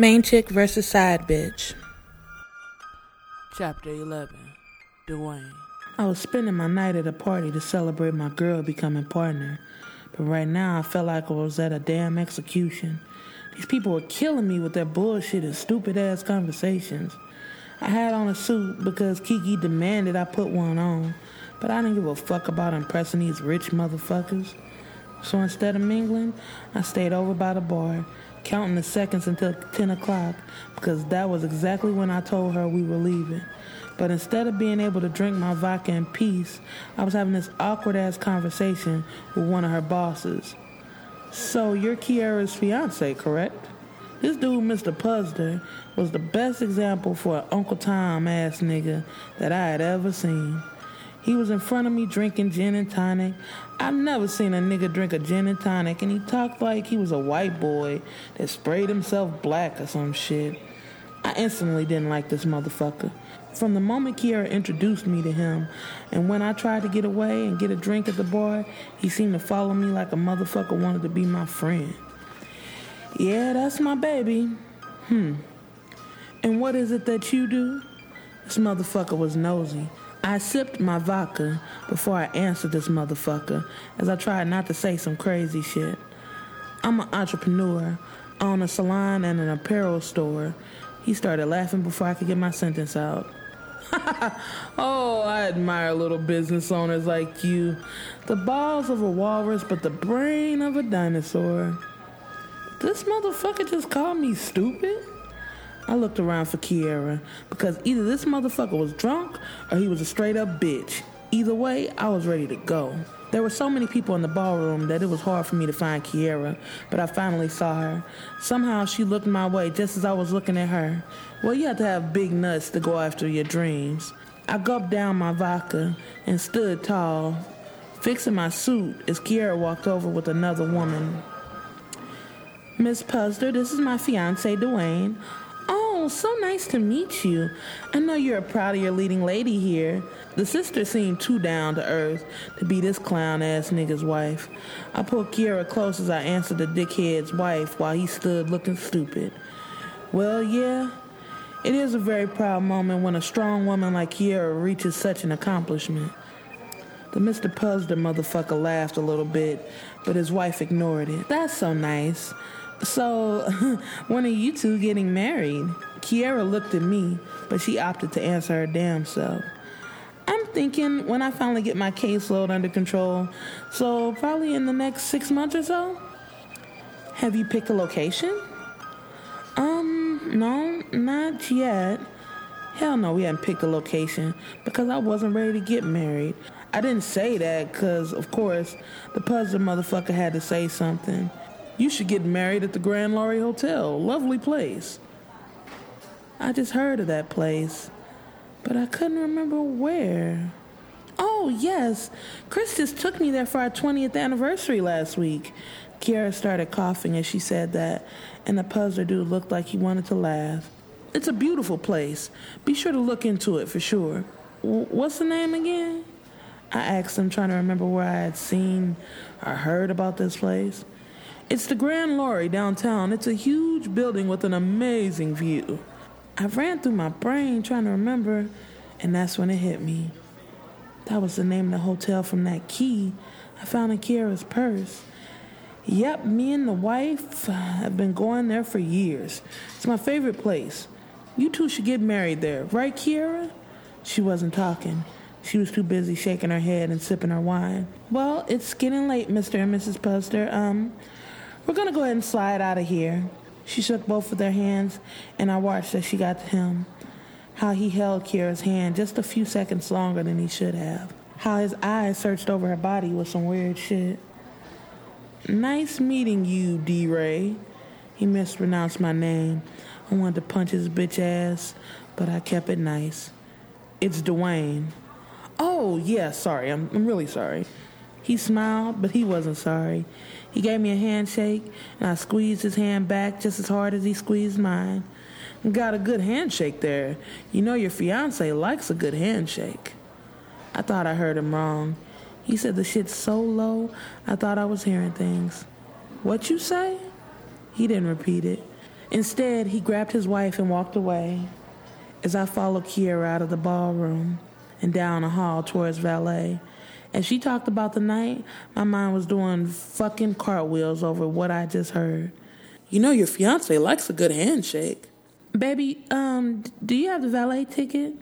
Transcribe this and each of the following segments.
Main chick versus side bitch. Chapter 11 Dwayne. I was spending my night at a party to celebrate my girl becoming partner, but right now I felt like I was at a damn execution. These people were killing me with their bullshit and stupid ass conversations. I had on a suit because Kiki demanded I put one on, but I didn't give a fuck about impressing these rich motherfuckers. So instead of mingling, I stayed over by the bar, counting the seconds until 10 o'clock because that was exactly when I told her we were leaving. But instead of being able to drink my vodka in peace, I was having this awkward ass conversation with one of her bosses. So you're Kiera's fiance, correct? This dude, Mr. Puzder, was the best example for an Uncle Tom ass nigga that I had ever seen. He was in front of me drinking gin and tonic. I've never seen a nigga drink a gin and tonic, and he talked like he was a white boy that sprayed himself black or some shit. I instantly didn't like this motherfucker. From the moment Kiera introduced me to him, and when I tried to get away and get a drink at the bar, he seemed to follow me like a motherfucker wanted to be my friend. Yeah, that's my baby. Hmm. And what is it that you do? This motherfucker was nosy. I sipped my vodka before I answered this motherfucker as I tried not to say some crazy shit. I'm an entrepreneur, own a salon and an apparel store. He started laughing before I could get my sentence out. oh, I admire little business owners like you. The balls of a walrus, but the brain of a dinosaur. This motherfucker just called me stupid? I looked around for Kiera because either this motherfucker was drunk or he was a straight up bitch. Either way, I was ready to go. There were so many people in the ballroom that it was hard for me to find Kiera, but I finally saw her. Somehow she looked my way just as I was looking at her. Well, you have to have big nuts to go after your dreams. I gulped down my vodka and stood tall, fixing my suit as Kiera walked over with another woman. Miss Puzder, this is my fiance, Dwayne. So nice to meet you. I know you're proud of your leading lady here. The sister seemed too down to earth to be this clown ass nigga's wife. I pulled Kiera close as I answered the dickhead's wife while he stood looking stupid. Well, yeah, it is a very proud moment when a strong woman like Kiera reaches such an accomplishment. The Mr. Puzder motherfucker laughed a little bit, but his wife ignored it. That's so nice. So, when are you two getting married? Kiera looked at me, but she opted to answer her damn self. I'm thinking when I finally get my caseload under control, so probably in the next six months or so. Have you picked a location? Um, no, not yet. Hell no, we hadn't picked a location because I wasn't ready to get married. I didn't say that because, of course, the puzzle motherfucker had to say something. You should get married at the Grand Laurie Hotel. Lovely place. I just heard of that place, but I couldn't remember where. Oh, yes. Chris just took me there for our 20th anniversary last week. Kiera started coughing as she said that, and the puzzler dude looked like he wanted to laugh. It's a beautiful place. Be sure to look into it for sure. W- what's the name again? I asked him, trying to remember where I had seen or heard about this place. It's the Grand Laurie downtown. It's a huge building with an amazing view. I ran through my brain trying to remember, and that's when it hit me. That was the name of the hotel from that key I found in Kiera's purse. Yep, me and the wife have been going there for years. It's my favorite place. You two should get married there, right, Kiera? She wasn't talking. She was too busy shaking her head and sipping her wine. Well, it's getting late, Mr. and Mrs. Puzder. Um, we're gonna go ahead and slide out of here. She shook both of their hands, and I watched as she got to him. How he held Kiera's hand just a few seconds longer than he should have. How his eyes searched over her body with some weird shit. Nice meeting you, D. Ray. He mispronounced my name. I wanted to punch his bitch ass, but I kept it nice. It's Dwayne. Oh, yeah, sorry. I'm, I'm really sorry. He smiled, but he wasn't sorry. He gave me a handshake, and I squeezed his hand back just as hard as he squeezed mine. Got a good handshake there. You know your fiance likes a good handshake. I thought I heard him wrong. He said the shit so low, I thought I was hearing things. What you say? He didn't repeat it. Instead, he grabbed his wife and walked away. As I followed Kiera out of the ballroom and down the hall towards valet, as she talked about the night, my mind was doing fucking cartwheels over what I just heard. You know your fiance likes a good handshake. Baby, um, do you have the valet ticket?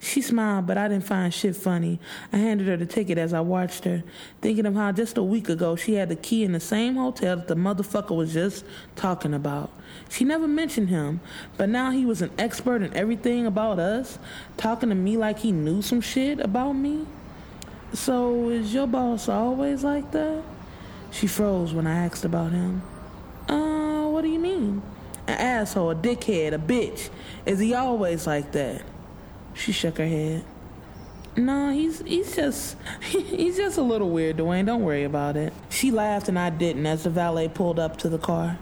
She smiled, but I didn't find shit funny. I handed her the ticket as I watched her, thinking of how just a week ago she had the key in the same hotel that the motherfucker was just talking about. She never mentioned him, but now he was an expert in everything about us, talking to me like he knew some shit about me. So, is your boss always like that? She froze when I asked about him. Uh, what do you mean? An asshole, a dickhead, a bitch. Is he always like that? She shook her head. No, he's he's just he's just a little weird, Dwayne. Don't worry about it. She laughed and I didn't as the valet pulled up to the car.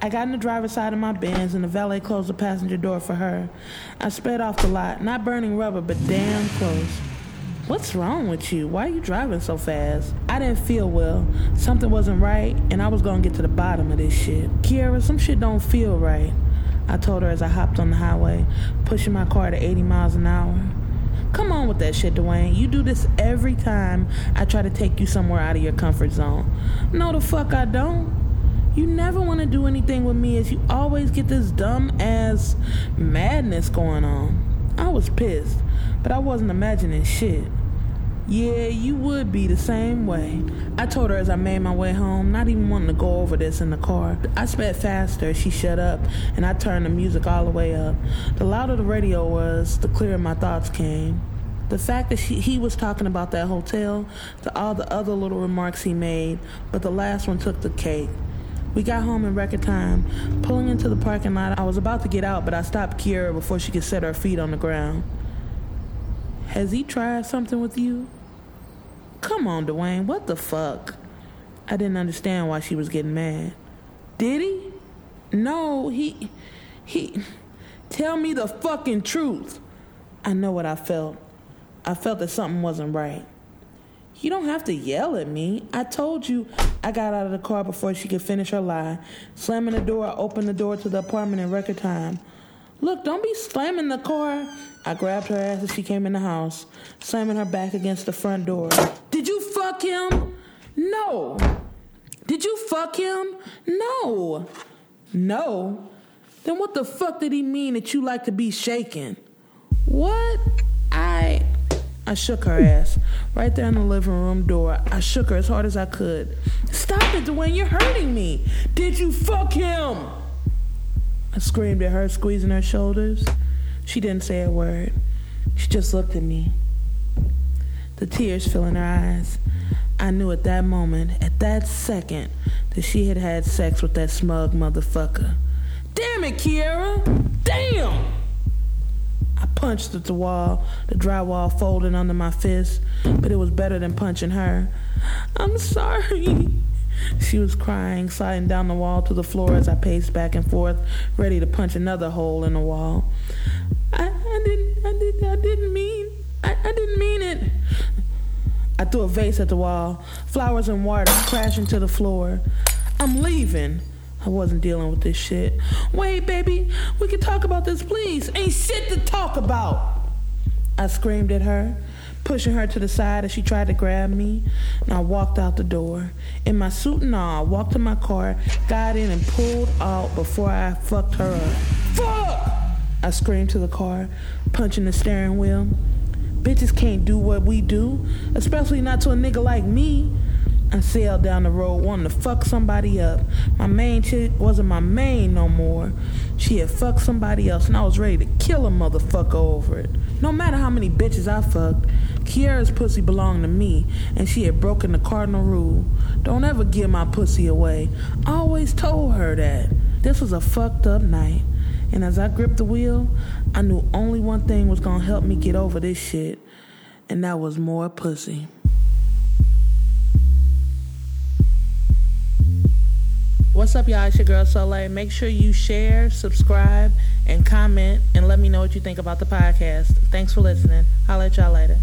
I got in the driver's side of my Benz and the valet closed the passenger door for her. I sped off the lot, not burning rubber, but damn close. What's wrong with you? Why are you driving so fast? I didn't feel well. Something wasn't right, and I was gonna get to the bottom of this shit. Kiera, some shit don't feel right. I told her as I hopped on the highway, pushing my car to 80 miles an hour. Come on with that shit, Dwayne. You do this every time I try to take you somewhere out of your comfort zone. No, the fuck I don't. You never want to do anything with me as you always get this dumb ass madness going on. I was pissed, but I wasn't imagining shit. Yeah, you would be the same way. I told her as I made my way home, not even wanting to go over this in the car. I sped faster, she shut up, and I turned the music all the way up. The louder the radio was, the clearer my thoughts came. The fact that she, he was talking about that hotel, to all the other little remarks he made, but the last one took the cake. We got home in record time. Pulling into the parking lot, I was about to get out, but I stopped Kiera before she could set her feet on the ground. Has he tried something with you? Come on, Dwayne, what the fuck? I didn't understand why she was getting mad. Did he? No, he. He. Tell me the fucking truth. I know what I felt. I felt that something wasn't right. You don't have to yell at me. I told you I got out of the car before she could finish her lie. Slamming the door, I opened the door to the apartment in record time. Look, don't be slamming the car. I grabbed her ass as she came in the house, slamming her back against the front door. Did you fuck him? No. Did you fuck him? No. No. Then what the fuck did he mean that you like to be shaken? What? I. I shook her ass right there in the living room door. I shook her as hard as I could. Stop it, Dwayne. You're hurting me. Did you fuck him? I screamed at her, squeezing her shoulders. She didn't say a word. She just looked at me. The tears filling her eyes. I knew at that moment, at that second, that she had had sex with that smug motherfucker. Damn it, Kiera! Damn! I punched at the wall, the drywall folding under my fist, but it was better than punching her. I'm sorry. She was crying, sliding down the wall to the floor as I paced back and forth, ready to punch another hole in the wall. I threw a vase at the wall, flowers and water crashing to the floor. I'm leaving. I wasn't dealing with this shit. Wait, baby, we can talk about this, please. Ain't shit to talk about. I screamed at her, pushing her to the side as she tried to grab me, and I walked out the door. In my suit and all, I walked to my car, got in, and pulled out before I fucked her up. Fuck! I screamed to the car, punching the steering wheel. Bitches can't do what we do, especially not to a nigga like me. I sailed down the road wanting to fuck somebody up. My main chick wasn't my main no more. She had fucked somebody else, and I was ready to kill a motherfucker over it. No matter how many bitches I fucked, Kiera's pussy belonged to me, and she had broken the cardinal rule. Don't ever give my pussy away. I always told her that. This was a fucked up night. And as I gripped the wheel, I knew only one thing was gonna help me get over this shit, and that was more pussy. What's up, y'all? It's your girl Soleil. Make sure you share, subscribe, and comment, and let me know what you think about the podcast. Thanks for listening. I'll let y'all later.